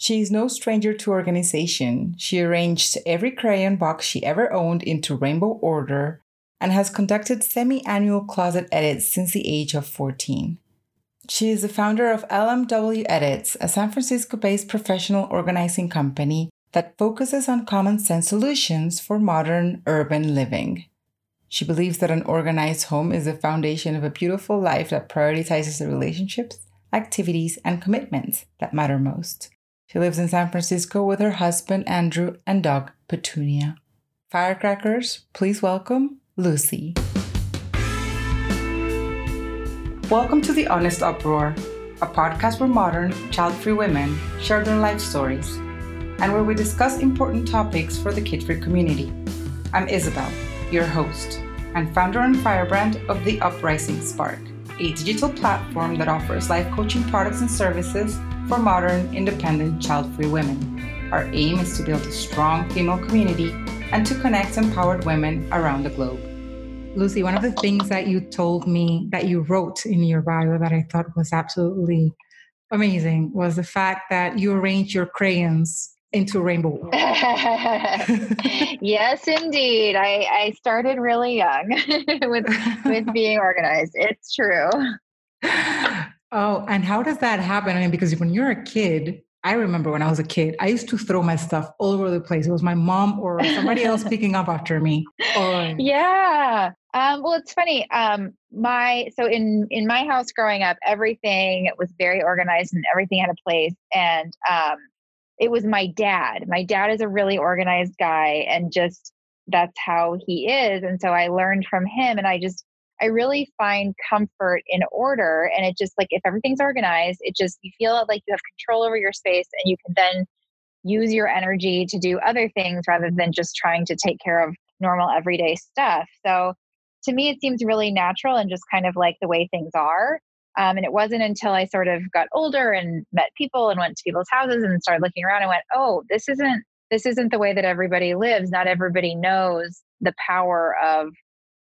She is no stranger to organization. She arranged every crayon box she ever owned into rainbow order and has conducted semi annual closet edits since the age of 14. She is the founder of LMW Edits, a San Francisco based professional organizing company that focuses on common sense solutions for modern urban living. She believes that an organized home is the foundation of a beautiful life that prioritizes the relationships, activities, and commitments that matter most. She lives in San Francisco with her husband Andrew and dog Petunia. Firecrackers, please welcome Lucy. Welcome to The Honest Uproar, a podcast where modern, child free women share their life stories and where we discuss important topics for the kid free community. I'm Isabel, your host, and founder and firebrand of The Uprising Spark, a digital platform that offers life coaching products and services for modern, independent, child free women. Our aim is to build a strong female community and to connect empowered women around the globe. Lucy, one of the things that you told me that you wrote in your bio that I thought was absolutely amazing was the fact that you arrange your crayons into rainbow. yes, indeed. I, I started really young with with being organized. It's true. Oh, and how does that happen? I mean, because when you're a kid, I remember when I was a kid, I used to throw my stuff all over the place. It was my mom or somebody else picking up after me. Or... Yeah. Um, well, it's funny. Um, my so in in my house growing up, everything was very organized and everything had a place. And um, it was my dad. My dad is a really organized guy, and just that's how he is. And so I learned from him, and I just I really find comfort in order. And it just like if everything's organized, it just, you feel like you have control over your space and you can then use your energy to do other things rather than just trying to take care of normal everyday stuff. So to me, it seems really natural and just kind of like the way things are. Um, and it wasn't until I sort of got older and met people and went to people's houses and started looking around and went, oh, this isn't this isn't the way that everybody lives. Not everybody knows the power of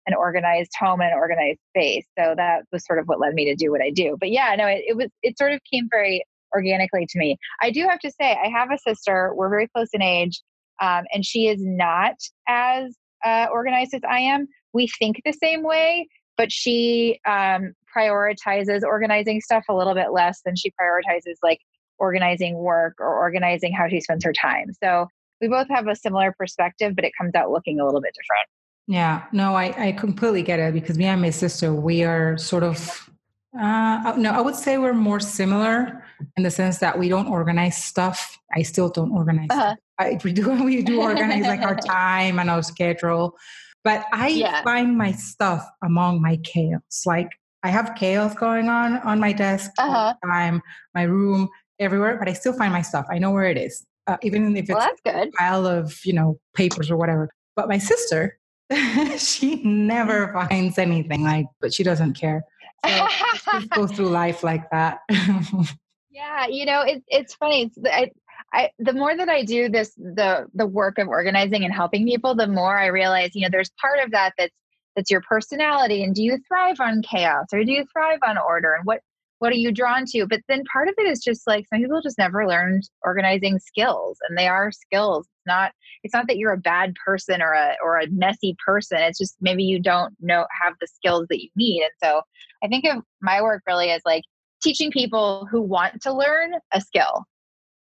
an organized home and an organized space. So that was sort of what led me to do what I do. But yeah, no, it, it was it sort of came very organically to me. I do have to say, I have a sister. We're very close in age, um, and she is not as uh, organized as I am. We think the same way, but she um, prioritizes organizing stuff a little bit less than she prioritizes like organizing work or organizing how she spends her time. So we both have a similar perspective, but it comes out looking a little bit different. Yeah, no, I, I completely get it because me and my sister, we are sort of, uh, no, I would say we're more similar in the sense that we don't organize stuff. I still don't organize. Uh-huh. I, we do, we do organize like our time and our schedule, but I yeah. find my stuff among my chaos. Like I have chaos going on on my desk uh-huh. time, my room, everywhere, but I still find my stuff. I know where it is, uh, even if it's well, a pile of you know papers or whatever. But my sister, she never finds anything like, but she doesn't care. So goes through life like that. yeah, you know, it, it's funny. It's, I, I, the more that I do this, the the work of organizing and helping people, the more I realize, you know, there's part of that that's that's your personality, and do you thrive on chaos or do you thrive on order, and what what are you drawn to? But then part of it is just like some people just never learned organizing skills, and they are skills. It's not it's not that you're a bad person or a or a messy person. It's just maybe you don't know have the skills that you need. And so I think of my work really as like teaching people who want to learn a skill.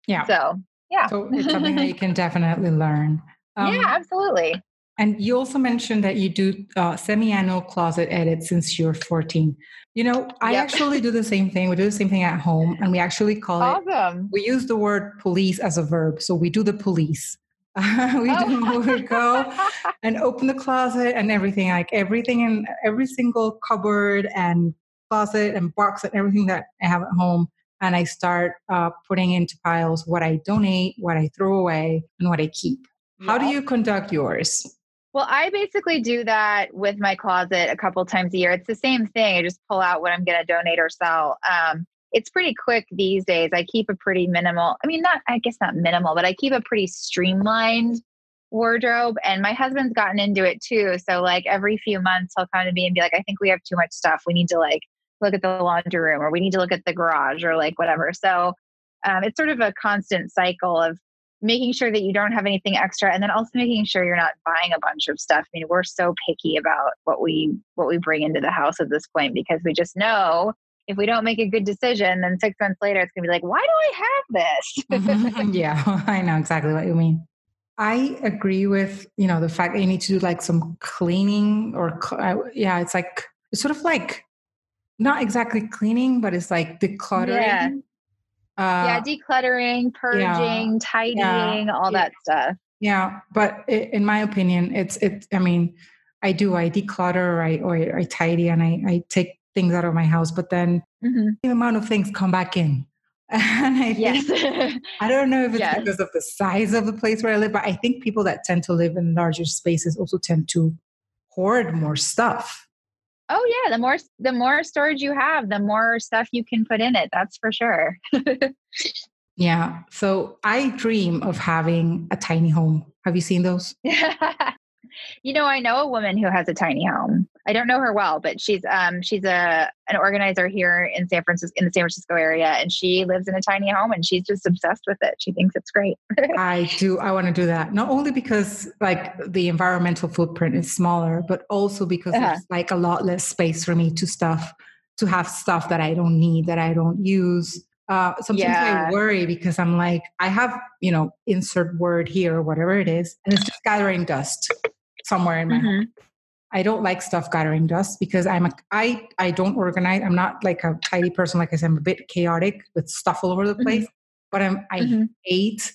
Yeah. So yeah. So it's something that you can definitely learn. Um, yeah, absolutely. And you also mentioned that you do uh, semi-annual closet edits since you're 14. You know, I yep. actually do the same thing. We do the same thing at home, and we actually call awesome. it. We use the word police as a verb, so we do the police. we oh. would go and open the closet and everything, like everything in every single cupboard and closet and box and everything that I have at home. And I start uh, putting into piles what I donate, what I throw away, and what I keep. How do you conduct yours? Well, I basically do that with my closet a couple times a year. It's the same thing. I just pull out what I'm going to donate or sell. Um, it's pretty quick these days. I keep a pretty minimal, I mean, not, I guess not minimal, but I keep a pretty streamlined wardrobe. And my husband's gotten into it too. So, like, every few months, he'll come to me and be like, I think we have too much stuff. We need to, like, look at the laundry room or we need to look at the garage or like whatever. So, um, it's sort of a constant cycle of making sure that you don't have anything extra and then also making sure you're not buying a bunch of stuff. I mean we're so picky about what we what we bring into the house at this point because we just know if we don't make a good decision then six months later it's going to be like why do i have this? Yeah i know exactly what you mean. I agree with you know the fact that you need to do like some cleaning or uh, yeah it's like it's sort of like not exactly cleaning but it's like decluttering yeah. Uh, yeah, decluttering, purging, yeah, tidying, yeah, all that stuff. Yeah, but it, in my opinion, it's it. I mean, I do. I declutter, I or I tidy, and I I take things out of my house. But then mm-hmm. the amount of things come back in. and I yes. I don't know if it's yes. because of the size of the place where I live, but I think people that tend to live in larger spaces also tend to hoard more stuff. Oh yeah, the more the more storage you have, the more stuff you can put in it. That's for sure. yeah. So I dream of having a tiny home. Have you seen those? you know, I know a woman who has a tiny home. I don't know her well, but she's um she's a an organizer here in San Francisco in the San Francisco area and she lives in a tiny home and she's just obsessed with it. She thinks it's great. I do I want to do that. Not only because like the environmental footprint is smaller, but also because uh-huh. there's like a lot less space for me to stuff to have stuff that I don't need, that I don't use. Uh, sometimes yeah. I worry because I'm like, I have, you know, insert word here, whatever it is, and it's just gathering dust somewhere in my mm-hmm. home. I don't like stuff gathering dust because I'm a I I don't organize. I'm not like a tidy person. Like I said, I'm a bit chaotic with stuff all over the mm-hmm. place. Mm-hmm. But I'm I mm-hmm. hate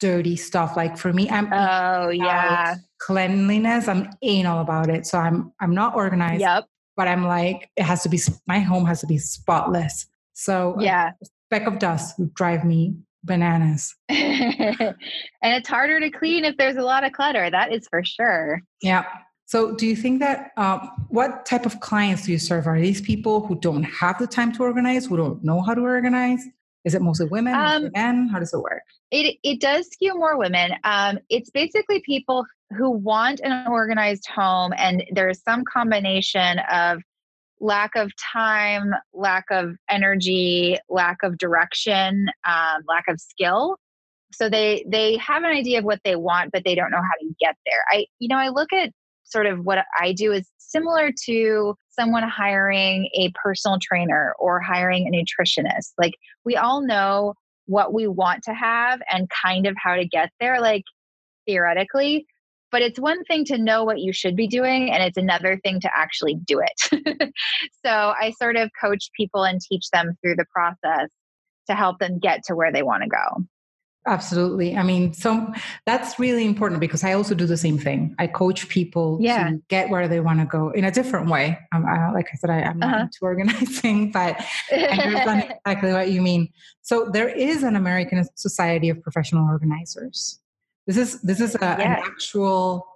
dirty stuff. Like for me, I'm oh yeah cleanliness. I'm anal about it. So I'm I'm not organized. Yep. But I'm like it has to be. My home has to be spotless. So yeah, speck of dust would drive me bananas. and it's harder to clean if there's a lot of clutter. That is for sure. Yeah. So, do you think that um, what type of clients do you serve? Are these people who don't have the time to organize, who don't know how to organize? Is it mostly women, um, men? How does it work? It it does skew more women. Um, it's basically people who want an organized home, and there's some combination of lack of time, lack of energy, lack of direction, um, lack of skill. So they they have an idea of what they want, but they don't know how to get there. I you know I look at sort of what I do is similar to someone hiring a personal trainer or hiring a nutritionist. Like we all know what we want to have and kind of how to get there, like theoretically. But it's one thing to know what you should be doing, and it's another thing to actually do it. so I sort of coach people and teach them through the process to help them get to where they want to go. Absolutely. I mean, so that's really important because I also do the same thing. I coach people yeah. to get where they want to go in a different way. Um, I, like I said, I, am not uh-huh. into organizing, but I understand exactly what you mean. So there is an American Society of Professional Organizers. This is this is a, yes. an actual.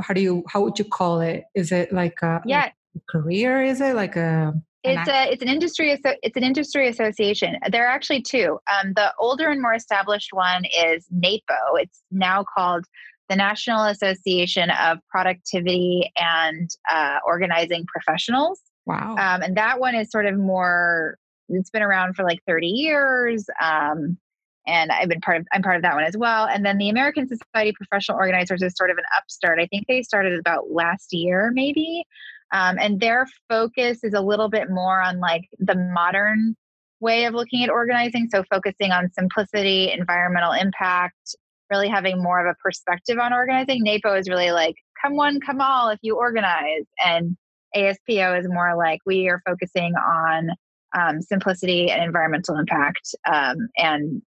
How do you? How would you call it? Is it like a, yeah. Like a career? Is it like a it's a it's an industry it's an industry association. There are actually two. Um, the older and more established one is NAPO. It's now called the National Association of Productivity and uh, Organizing Professionals. Wow. Um, and that one is sort of more. It's been around for like 30 years. Um, and I've been part of I'm part of that one as well. And then the American Society of Professional Organizers is sort of an upstart. I think they started about last year, maybe. Um, and their focus is a little bit more on like the modern way of looking at organizing. So, focusing on simplicity, environmental impact, really having more of a perspective on organizing. NAPO is really like, come one, come all if you organize. And ASPO is more like, we are focusing on um, simplicity and environmental impact um, and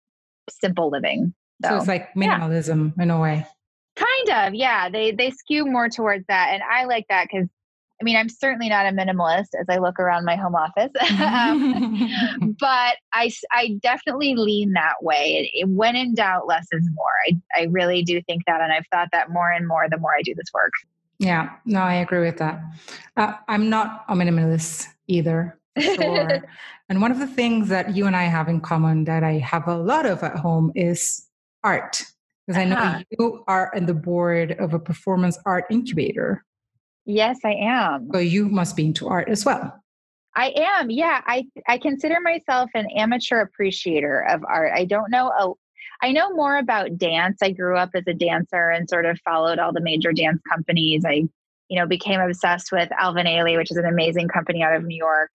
simple living. So, so it's like minimalism yeah. in a way. Kind of, yeah. They they skew more towards that, and I like that because I mean, I'm certainly not a minimalist as I look around my home office, um, but I, I definitely lean that way. It, it, when in doubt, less is more. I, I really do think that. And I've thought that more and more the more I do this work. Yeah, no, I agree with that. Uh, I'm not a minimalist either. Sure. and one of the things that you and I have in common that I have a lot of at home is art. Because I know uh-huh. you are in the board of a performance art incubator. Yes, I am. So you must be into art as well. I am. Yeah, I I consider myself an amateur appreciator of art. I don't know a I know more about dance. I grew up as a dancer and sort of followed all the major dance companies. I, you know, became obsessed with Alvin Ailey, which is an amazing company out of New York,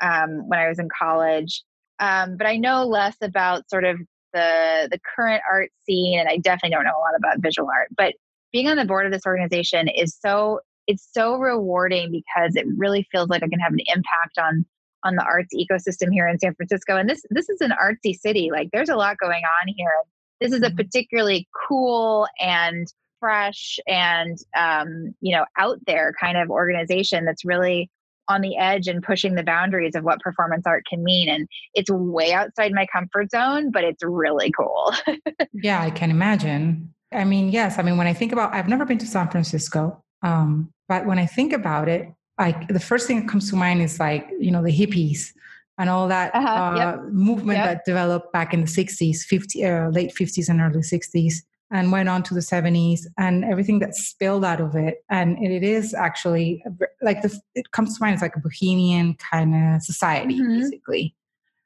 um, when I was in college. Um, but I know less about sort of the the current art scene, and I definitely don't know a lot about visual art. But being on the board of this organization is so it's so rewarding because it really feels like I can have an impact on on the arts ecosystem here in San Francisco. And this this is an artsy city. Like there's a lot going on here. This is a mm-hmm. particularly cool and fresh and um, you know out there kind of organization that's really on the edge and pushing the boundaries of what performance art can mean and it's way outside my comfort zone but it's really cool yeah i can imagine i mean yes i mean when i think about i've never been to san francisco um, but when i think about it like the first thing that comes to mind is like you know the hippies and all that uh-huh, uh, yep. movement yep. that developed back in the 60s 50 uh, late 50s and early 60s and went on to the 70s and everything that spilled out of it and it is actually like the, it comes to mind as like a bohemian kind of society mm-hmm. basically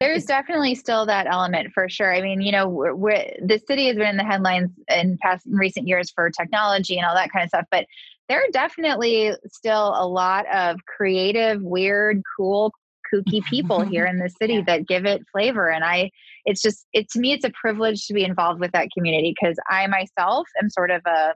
there's definitely still that element for sure. I mean, you know, we're, we're, the city has been in the headlines in past in recent years for technology and all that kind of stuff, but there are definitely still a lot of creative, weird, cool, kooky people here in the city yeah. that give it flavor. And I, it's just, it to me, it's a privilege to be involved with that community because I myself am sort of a,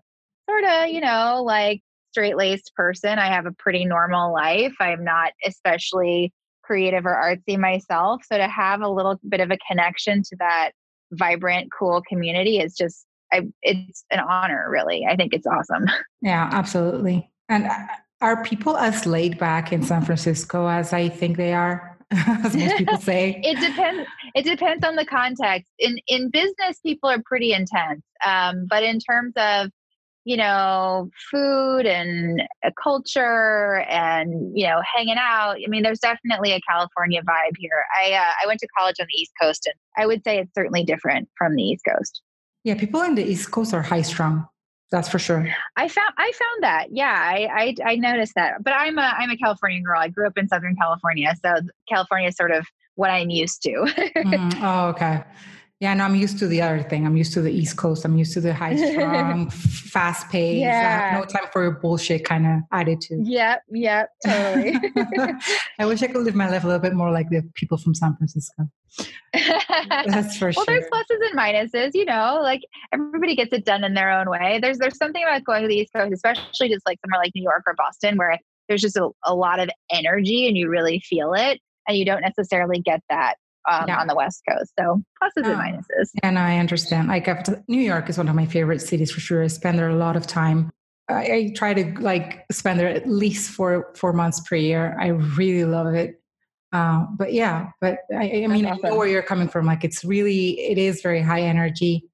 sort of, you know, like straight laced person. I have a pretty normal life. I'm not especially creative or artsy myself. So to have a little bit of a connection to that vibrant, cool community is just I, it's an honor, really. I think it's awesome. Yeah, absolutely. And uh, are people as laid back in San Francisco as I think they are? as most people say. it depends. It depends on the context. In in business, people are pretty intense. Um, but in terms of you know food and culture and you know hanging out, I mean, there's definitely a California vibe here. I uh, I went to college on the East Coast, and I would say it's certainly different from the East Coast. Yeah, people in the East Coast are high strung. That's for sure. I found I found that. Yeah, I, I I noticed that. But I'm a I'm a Californian girl. I grew up in Southern California, so California is sort of what I'm used to. mm, oh, okay. Yeah, no, I'm used to the other thing. I'm used to the East Coast. I'm used to the high strong, fast paced, Yeah. no time for your bullshit kind of attitude. Yep, yep, totally. I wish I could live my life a little bit more like the people from San Francisco. That's for well, sure. Well, there's pluses and minuses, you know, like everybody gets it done in their own way. There's there's something about going to the East Coast, especially just like somewhere like New York or Boston, where there's just a, a lot of energy and you really feel it. And you don't necessarily get that um, yeah. on the West Coast. So pluses and minuses. And I understand. Like New York is one of my favorite cities for sure. I spend there a lot of time. I, I try to like spend there at least four four months per year. I really love it. Uh, but yeah, but I, I mean, awesome. I know where you're coming from. Like it's really, it is very high energy.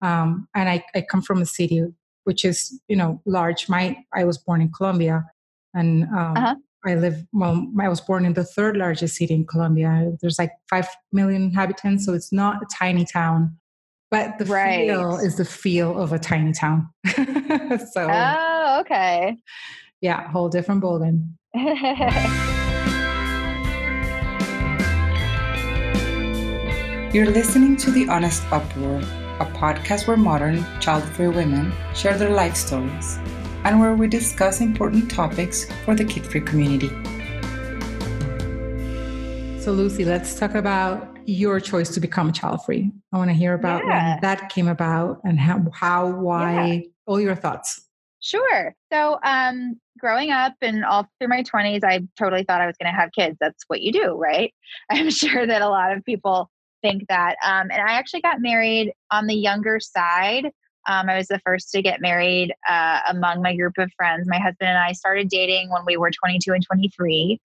Um, and I, I come from a city which is, you know, large. My, I was born in Colombia and um, uh-huh. I live, well, I was born in the third largest city in Colombia. There's like 5 million inhabitants, so it's not a tiny town. But the right. feel is the feel of a tiny town. so, oh, okay. Yeah, whole different ballgame. You're listening to The Honest Uproar, a podcast where modern, child free women share their life stories and where we discuss important topics for the kid free community. So, Lucy, let's talk about your choice to become child free. I want to hear about yeah. when that came about and how, how why, yeah. all your thoughts. Sure. So, um, growing up and all through my 20s, I totally thought I was going to have kids. That's what you do, right? I'm sure that a lot of people think that. Um, and I actually got married on the younger side. Um, I was the first to get married uh, among my group of friends. My husband and I started dating when we were 22 and 23.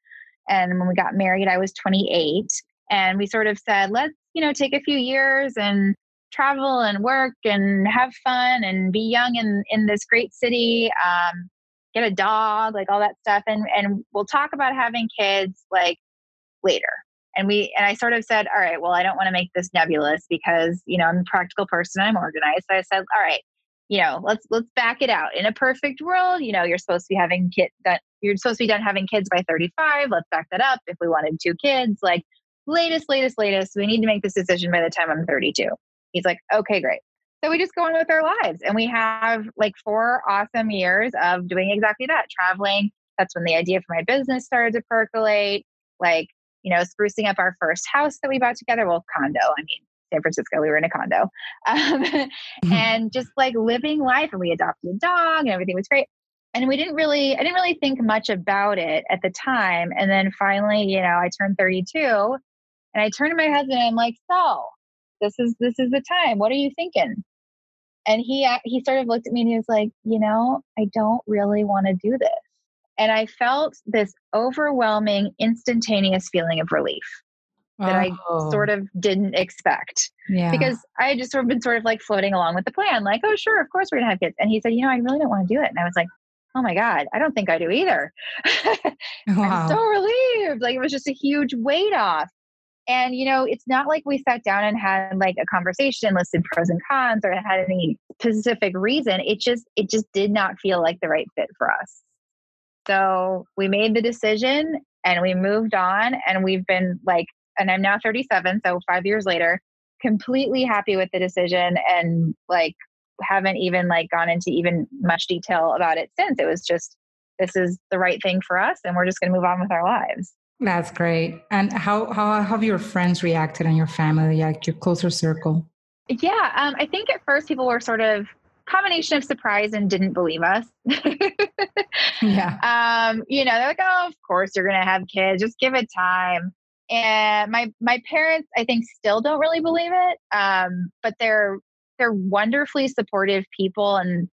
And when we got married, I was 28. And we sort of said, let's, you know, take a few years and travel and work and have fun and be young in, in this great city, um, get a dog, like all that stuff. And, and we'll talk about having kids like later and we and i sort of said all right well i don't want to make this nebulous because you know i'm a practical person i'm organized so i said all right you know let's let's back it out in a perfect world you know you're supposed to be having kid that you're supposed to be done having kids by 35. Let's back that up. If we wanted two kids, like latest, latest, latest, we need to make this decision by the time I'm 32. He's like, okay, great. So we just go on with our lives and we have like four awesome years of doing exactly that, traveling. That's when the idea for my business started to percolate, like, you know, sprucing up our first house that we bought together. Well, condo. I mean, San Francisco, we were in a condo. Um, mm-hmm. and just like living life. And we adopted a dog and everything was great. And we didn't really, I didn't really think much about it at the time. And then finally, you know, I turned 32 and I turned to my husband and I'm like, so this is, this is the time. What are you thinking? And he, he sort of looked at me and he was like, you know, I don't really want to do this. And I felt this overwhelming, instantaneous feeling of relief that oh. I sort of didn't expect. Yeah. Because I had just sort of been sort of like floating along with the plan, like, oh, sure, of course we're going to have kids. And he said, you know, I really don't want to do it. And I was like, oh my God, I don't think I do either. wow. I'm so relieved. Like it was just a huge weight off. And, you know, it's not like we sat down and had like a conversation, listed pros and cons, or had any specific reason. It just, it just did not feel like the right fit for us. So we made the decision and we moved on and we've been like and I'm now 37, so five years later, completely happy with the decision and like haven't even like gone into even much detail about it since. It was just this is the right thing for us and we're just going to move on with our lives. That's great. And how how have your friends reacted and your family, like your closer circle? Yeah, um, I think at first people were sort of combination of surprise and didn't believe us. yeah. Um, you know, they're like, oh, of course you're gonna have kids, just give it time and my my parents i think still don't really believe it um, but they're they're wonderfully supportive people and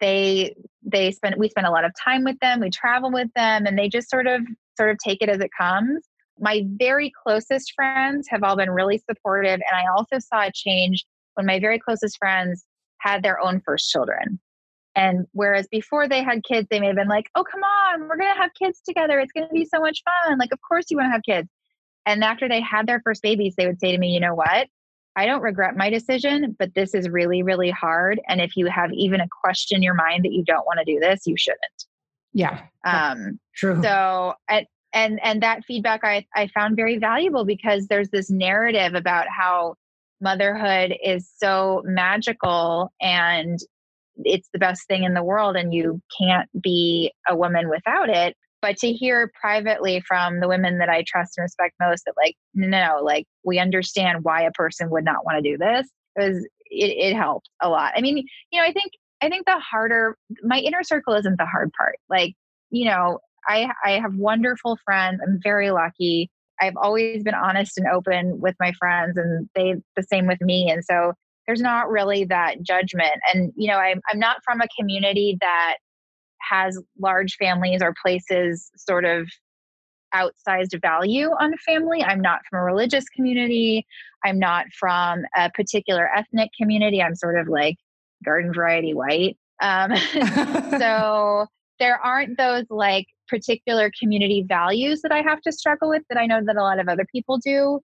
they they spend we spend a lot of time with them we travel with them and they just sort of sort of take it as it comes my very closest friends have all been really supportive and i also saw a change when my very closest friends had their own first children and whereas before they had kids they may have been like oh come on we're going to have kids together it's going to be so much fun like of course you want to have kids and after they had their first babies, they would say to me, you know what? I don't regret my decision, but this is really, really hard. And if you have even a question in your mind that you don't want to do this, you shouldn't. Yeah. Um, true. So, and, and, and that feedback I, I found very valuable because there's this narrative about how motherhood is so magical and it's the best thing in the world and you can't be a woman without it but to hear privately from the women that I trust and respect most that like, no, like we understand why a person would not want to do this, it was it, it helped a lot. I mean, you know, I think I think the harder my inner circle isn't the hard part. Like, you know, I I have wonderful friends. I'm very lucky. I've always been honest and open with my friends and they the same with me. And so there's not really that judgment. And, you know, I'm I'm not from a community that has large families or places sort of outsized value on family. I'm not from a religious community. I'm not from a particular ethnic community. I'm sort of like garden variety white. Um, so there aren't those like particular community values that I have to struggle with that I know that a lot of other people do.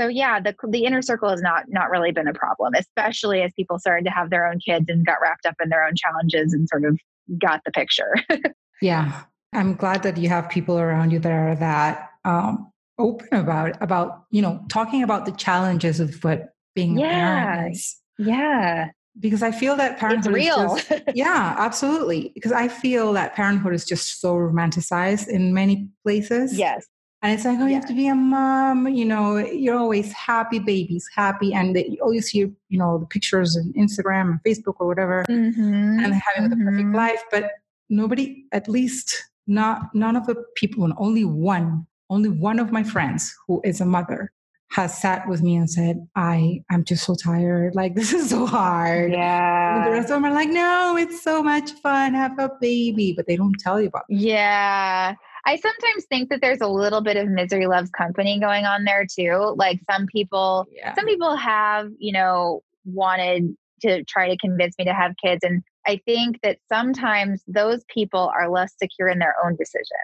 So yeah, the the inner circle has not not really been a problem, especially as people started to have their own kids and got wrapped up in their own challenges and sort of got the picture. yeah. I'm glad that you have people around you that are that um, open about about you know talking about the challenges of what being yeah. a parent is. Yeah. Because I feel that parenthood it's real. Is just, yeah, absolutely. Because I feel that parenthood is just so romanticized in many places. Yes. And it's like, oh, you have to be a mom. You know, you're always happy, babies happy, and they, you always see, you know, the pictures on Instagram and Facebook or whatever, mm-hmm. and having mm-hmm. the perfect mm-hmm. life. But nobody, at least not none of the people, and only one, only one of my friends who is a mother has sat with me and said, I, I'm just so tired. Like, this is so hard. Yeah. And the rest of them are like, no, it's so much fun. Have a baby. But they don't tell you about it. Yeah. I sometimes think that there's a little bit of misery loves company going on there too. Like some people, yeah. some people have, you know, wanted to try to convince me to have kids. And I think that sometimes those people are less secure in their own decision.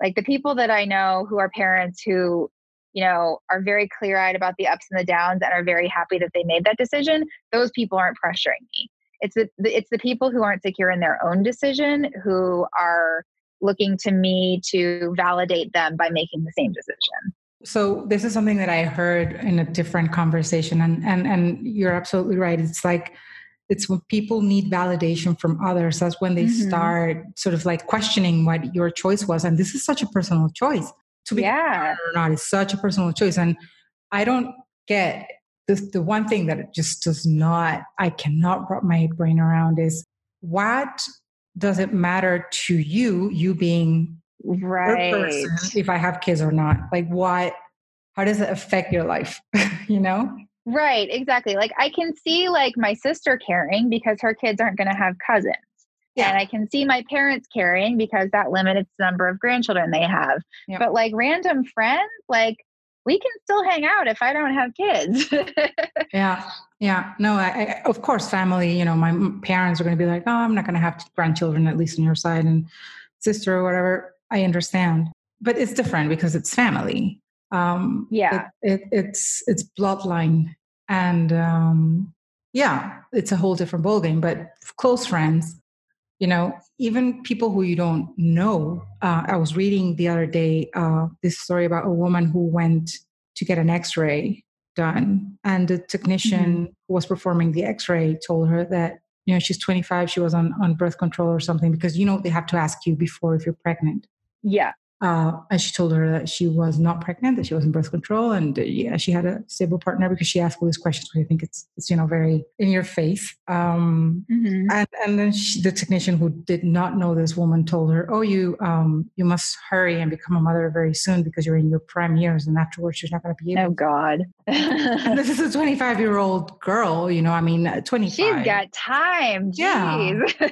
Like the people that I know who are parents who, you know, are very clear eyed about the ups and the downs and are very happy that they made that decision, those people aren't pressuring me. It's the, it's the people who aren't secure in their own decision who are looking to me to validate them by making the same decision. So this is something that I heard in a different conversation and and and you're absolutely right. It's like it's when people need validation from others that's when they mm-hmm. start sort of like questioning what your choice was and this is such a personal choice to be yeah. or not is such a personal choice and i don't get the, the one thing that it just does not i cannot wrap my brain around is what does it matter to you you being right person, if i have kids or not? Like what how does it affect your life you know? Right exactly like i can see like my sister caring because her kids aren't going to have cousins yeah. And I can see my parents caring because that limits the number of grandchildren they have. Yep. But like random friends, like we can still hang out if I don't have kids. yeah. Yeah. No, I, I, of course, family, you know, my parents are going to be like, oh, I'm not going to have grandchildren, at least on your side, and sister or whatever. I understand. But it's different because it's family. Um, yeah. It, it, it's, it's bloodline. And um, yeah, it's a whole different ballgame. But close friends, you know even people who you don't know uh, i was reading the other day uh, this story about a woman who went to get an x-ray done and the technician mm-hmm. who was performing the x-ray told her that you know she's 25 she was on, on birth control or something because you know they have to ask you before if you're pregnant yeah uh, and she told her that she was not pregnant, that she was in birth control, and uh, yeah, she had a stable partner because she asked all these questions. Which I think it's, it's you know very in your face. Um, mm-hmm. And and then she, the technician who did not know this woman told her, "Oh, you um, you must hurry and become a mother very soon because you're in your prime years, and afterwards you're not going to be able." Oh God! and this is a 25 year old girl. You know, I mean, uh, 25. She's got time. Jeez. Yeah.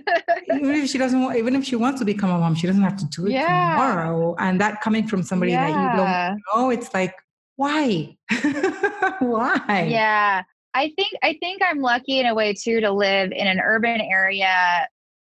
even if she doesn't, want, even if she wants to become a mom, she doesn't have to do it yeah. tomorrow and that coming from somebody yeah. that you don't know it's like why why yeah i think i think i'm lucky in a way too to live in an urban area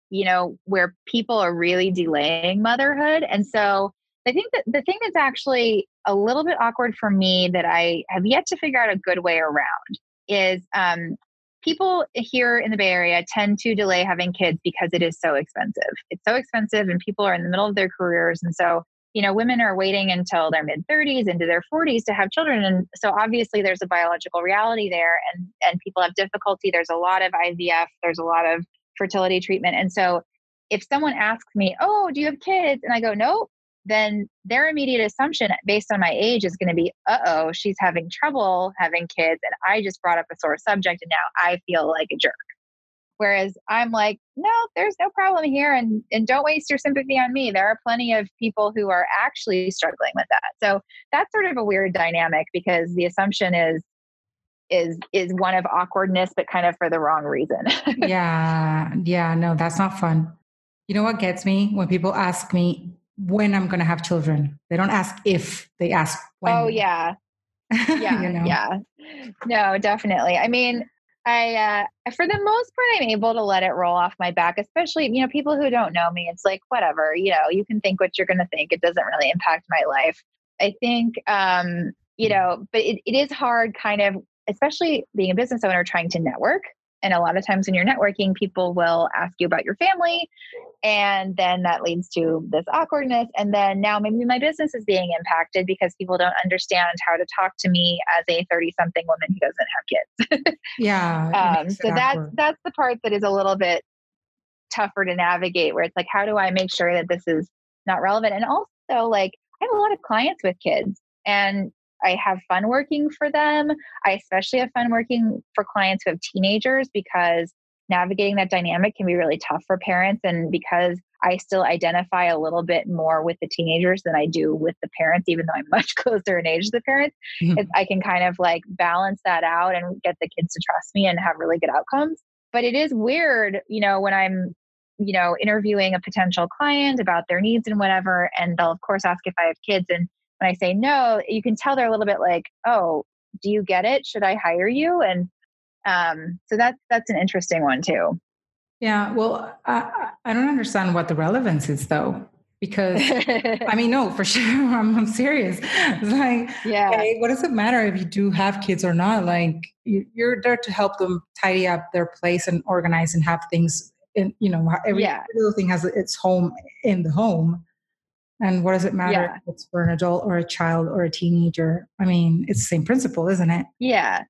you know where people are really delaying motherhood and so i think that the thing that's actually a little bit awkward for me that i have yet to figure out a good way around is um, people here in the Bay Area tend to delay having kids because it is so expensive. It's so expensive, and people are in the middle of their careers. And so you know, women are waiting until their mid 30s into their 40s to have children. And so obviously there's a biological reality there and, and people have difficulty. There's a lot of IVF, there's a lot of fertility treatment. And so if someone asks me, Oh, do you have kids? And I go, Nope, then their immediate assumption based on my age is going to be, uh oh, she's having trouble having kids. And I just brought up a sore subject and now I feel like a jerk. Whereas I'm like, no, there's no problem here. And, and don't waste your sympathy on me. There are plenty of people who are actually struggling with that. So that's sort of a weird dynamic because the assumption is, is is one of awkwardness but kind of for the wrong reason yeah yeah no that's not fun you know what gets me when people ask me when i'm going to have children they don't ask if they ask oh, when oh yeah yeah you know? yeah no definitely i mean I, uh, for the most part, I'm able to let it roll off my back, especially, you know, people who don't know me. It's like, whatever, you know, you can think what you're going to think. It doesn't really impact my life. I think, um, you know, but it, it is hard kind of, especially being a business owner trying to network and a lot of times when you're networking, people will ask you about your family. And then that leads to this awkwardness. And then now maybe my business is being impacted because people don't understand how to talk to me as a 30 something woman who doesn't have kids. yeah. Um, so that's, that's the part that is a little bit tougher to navigate where it's like, how do I make sure that this is not relevant? And also like, I have a lot of clients with kids and I have fun working for them. I especially have fun working for clients who have teenagers because navigating that dynamic can be really tough for parents. And because I still identify a little bit more with the teenagers than I do with the parents, even though I'm much closer in age to the parents, mm-hmm. I can kind of like balance that out and get the kids to trust me and have really good outcomes. But it is weird, you know, when I'm you know interviewing a potential client about their needs and whatever and they'll of course ask if i have kids and when I say no, you can tell they're a little bit like, oh, do you get it? Should I hire you? And um, so that's that's an interesting one too. Yeah, well, I, I don't understand what the relevance is though, because I mean, no, for sure, I'm, I'm serious. It's like, yeah, hey, what does it matter if you do have kids or not? Like, you, you're there to help them tidy up their place and organize and have things in you know every Yeah. little thing has its home in the home and what does it matter Yeah. if it's for an adult or a child or a teenager i mean it's the same principle isn't it Yeah.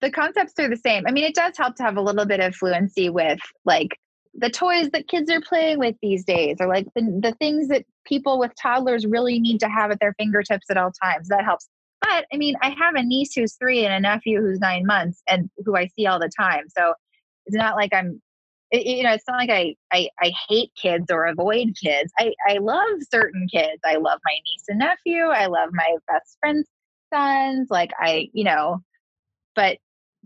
The concepts are the same. I mean, it does help to have a little bit of fluency with like the toys that kids are playing with these days, or like the, the things that people with toddlers really need to have at their fingertips at all times. That helps. But I mean, I have a niece who's three and a nephew who's nine months and who I see all the time. So it's not like I'm, it, you know, it's not like I, I, I hate kids or avoid kids. I, I love certain kids. I love my niece and nephew. I love my best friend's sons. Like I, you know, but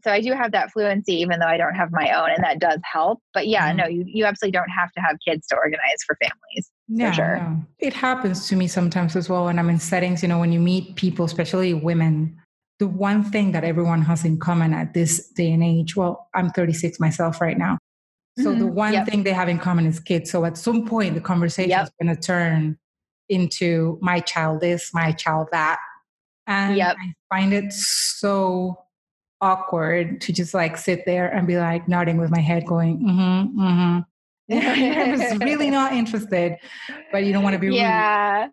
so I do have that fluency, even though I don't have my own, and that does help. But yeah, Mhm. no, you, you absolutely don't have to have kids to organize for families. yeah sure. no. it happens to me sometimes as well when i'm in settings you know when you meet people especially women the one thing that everyone has in common at this day and age well i'm 36 myself right now so the Mhm. one Yep. thing they have in common is kids so at some point the conversation Yep. is going to turn into my child this my child that and Yep. i find it so awkward to just like sit there and be like nodding with my head going mm-hmm mm-hmm i'm just really not interested but you don't want to be yeah, rude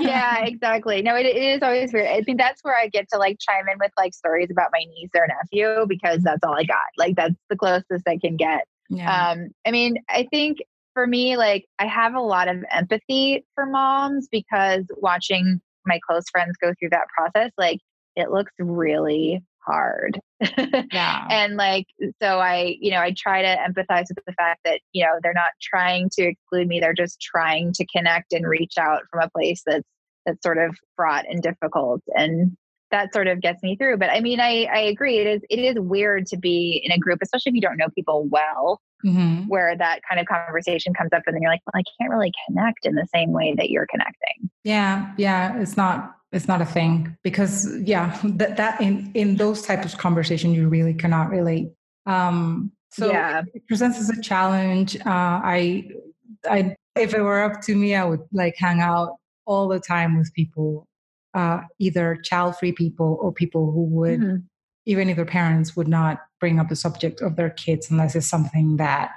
yeah, exactly. No, it, it is always weird. I think that's where I get to like chime in with like stories about my niece or nephew because that's all I got. Like that's the closest I can get. Yeah Um, I mean, I think for me, like I have a lot of empathy for moms because watching my close friends go through that process, like it looks really hard. yeah and like so i you know i try to empathize with the fact that you know they're not trying to exclude me they're just trying to connect and reach out from a place that's that's sort of fraught and difficult and that sort of gets me through but i mean i i agree it is it is weird to be in a group especially if you don't know people well hmm where that kind of conversation comes up and then you're like well i can't really connect in the same way that you're connecting. Yeah yeah it's not it's not a thing because yeah that that in in those types of conversation you really cannot relate. Um so Yeah. it presents as a challenge uh i i if it were up to me i would like hang out all the time with people uh either child free people or people who would Mhm. even if their parents would not bring up the subject of their kids unless it's something that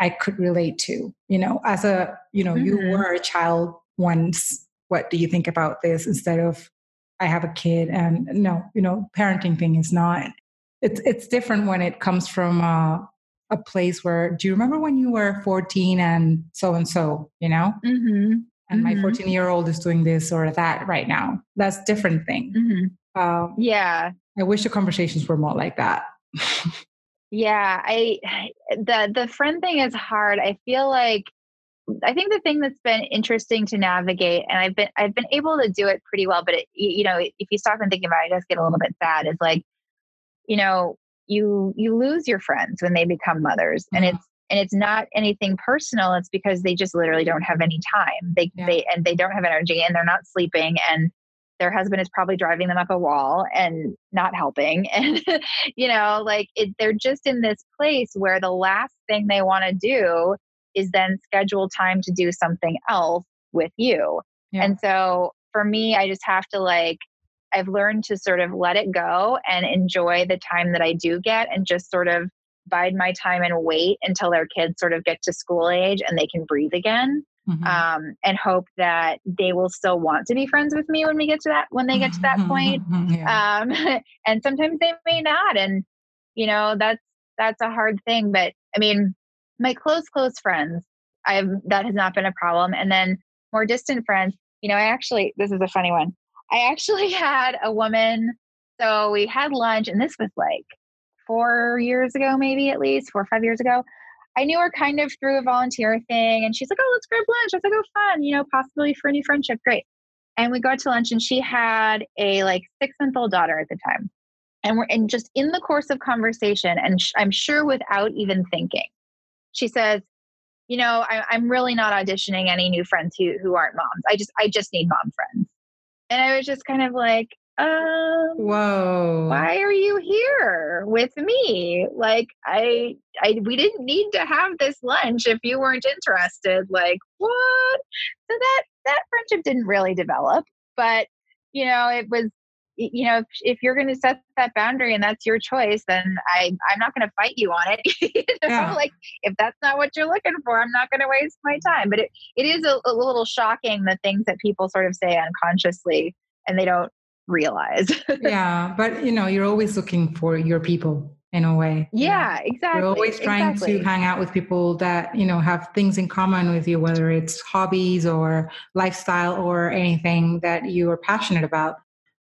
I could relate to. You know, as a, you know, you Mhm. were a child once. What do you think about this instead of I have a kid and no, you know, parenting thing is not it's it's different when it comes from uh, a place where do you remember when you were 14 and so and so, you know? Mhm. And my Mhm. 14 year old is doing this or that right now. That's different thing. Mhm. Um, yeah I wish the conversations were more like that. Yeah, I the the friend thing is hard. I feel like I think the thing that's been interesting to navigate, and I've been I've been able to do it pretty well. But it, you know, if you stop and think about it, it does get a little bit sad. Is like, you know, you you lose your friends when they become mothers, and Mhm. it's and it's not anything personal. It's because they just literally don't have any time. They Yeah. they and they don't have energy, and they're not sleeping, and their husband is probably driving them up a wall and not helping and you know like it, they're just in this place where the last thing they want to do is then schedule time to do something else with you Yeah. and so for me i just have to like i've learned to sort of let it go and enjoy the time that i do get and just sort of bide my time and wait until their kids sort of get to school age and they can breathe again Mhm. um, and hope that they will still want to be friends with me when we get to that when they get to that point yeah. um, and sometimes they may not and you know that's that's a hard thing but i mean my close close friends i've that has not been a problem and then more distant friends you know i actually this is a funny one i actually had a woman so we had lunch and this was like four years ago maybe at least four or five years ago I knew her kind of through a volunteer thing, and she's like, "Oh, let's grab lunch." I was like, "Oh, fun! You know, possibly for a new friendship, great." And we got to lunch, and she had a like six month old daughter at the time, and we're and just in the course of conversation, and sh- I'm sure without even thinking, she says, "You know, I, I'm really not auditioning any new friends who who aren't moms. I just I just need mom friends." And I was just kind of like, um, Whoa. why are you here with me like i i we didn't need to have this lunch if you weren't interested like what so that that friendship didn't really develop but you know it was you know, if, if you're going to set that boundary and that's your choice, then I, I'm not going to fight you on it. you know? yeah. Like if that's not what you're looking for, I'm not going to waste my time. But it, it is a, a little shocking the things that people sort of say unconsciously and they don't realize. yeah. But you know, you're always looking for your people in a way. Yeah, you know? exactly. You're always trying exactly. to hang out with people that, you know, have things in common with you, whether it's hobbies or lifestyle or anything that you are passionate about.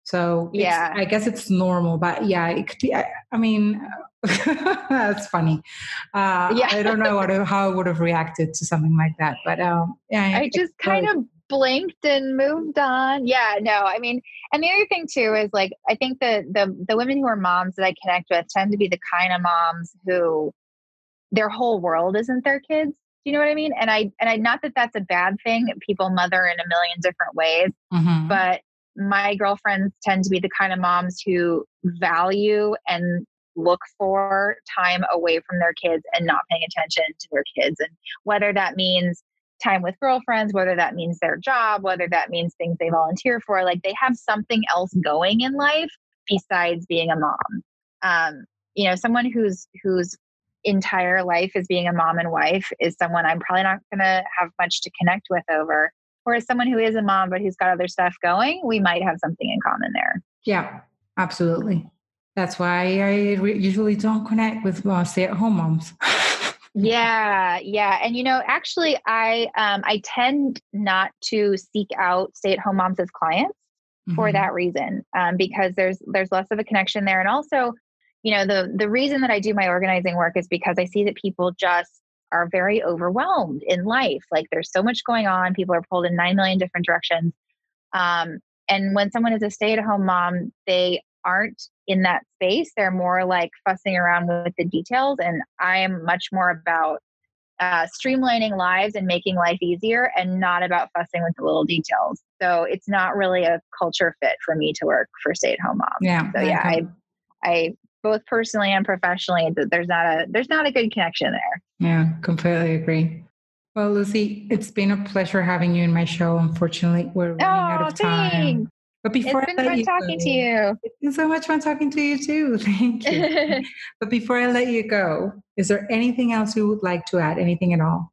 So yeah, I guess it's normal, but yeah, it could be. I, I mean, that's funny. Uh, yeah, I don't know what, how I would have reacted to something like that, but um, yeah, I, I just kind of blinked and moved on. Yeah, no, I mean, and the other thing too is like I think the the the women who are moms that I connect with tend to be the kind of moms who their whole world isn't their kids. Do you know what I mean? And I and I not that that's a bad thing. People mother in a million different ways, mm-hmm. but my girlfriends tend to be the kind of moms who value and look for time away from their kids and not paying attention to their kids. And whether that means time with girlfriends, whether that means their job, whether that means things they volunteer for, like they have something else going in life besides being a mom. Um, you know, someone who's whose entire life is being a mom and wife is someone I'm probably not going to have much to connect with over. Whereas someone who is a mom but who's got other stuff going, we might have something in common there. Yeah, absolutely. That's why I re- usually don't connect with uh, stay-at-home moms. yeah, yeah, and you know, actually, I um, I tend not to seek out stay-at-home moms as clients mm-hmm. for that reason, um, because there's there's less of a connection there, and also, you know, the the reason that I do my organizing work is because I see that people just are very overwhelmed in life. Like there's so much going on. People are pulled in 9 million different directions. Um, and when someone is a stay at home mom, they aren't in that space. They're more like fussing around with the details. And I am much more about uh, streamlining lives and making life easier and not about fussing with the little details. So it's not really a culture fit for me to work for stay at home moms. Yeah. So yeah, I, I both personally and professionally there's not a there's not a good connection there yeah completely agree well lucy it's been a pleasure having you in my show unfortunately we're running oh, out of time thanks. But before it's been fun talking go, to you it's been so much fun talking to you too thank you but before i let you go is there anything else you would like to add anything at all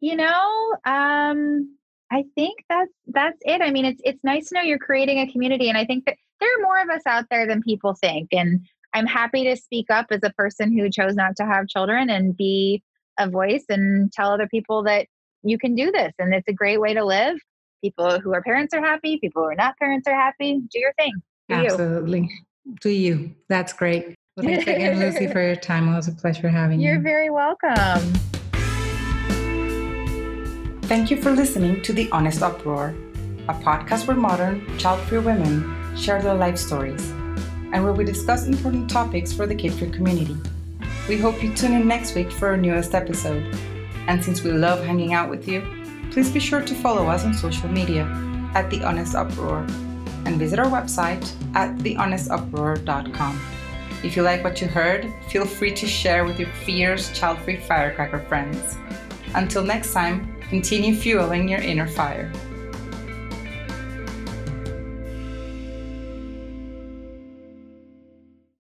you know um I think that's that's it. I mean, it's it's nice to know you're creating a community, and I think that there are more of us out there than people think. And I'm happy to speak up as a person who chose not to have children and be a voice and tell other people that you can do this and it's a great way to live. People who are parents are happy, people who are not parents are happy. Do your thing. Do Absolutely. You. Do you. That's great. Well, thanks again, Lucy, for your time. It was a pleasure having You're you. You're very welcome. Thank you for listening to The Honest Uproar, a podcast where modern, child free women share their life stories and where we discuss important topics for the kid free community. We hope you tune in next week for our newest episode. And since we love hanging out with you, please be sure to follow us on social media at The Honest Uproar and visit our website at thehonestuproar.com. If you like what you heard, feel free to share with your fierce, child free firecracker friends. Until next time, continue fueling your inner fire.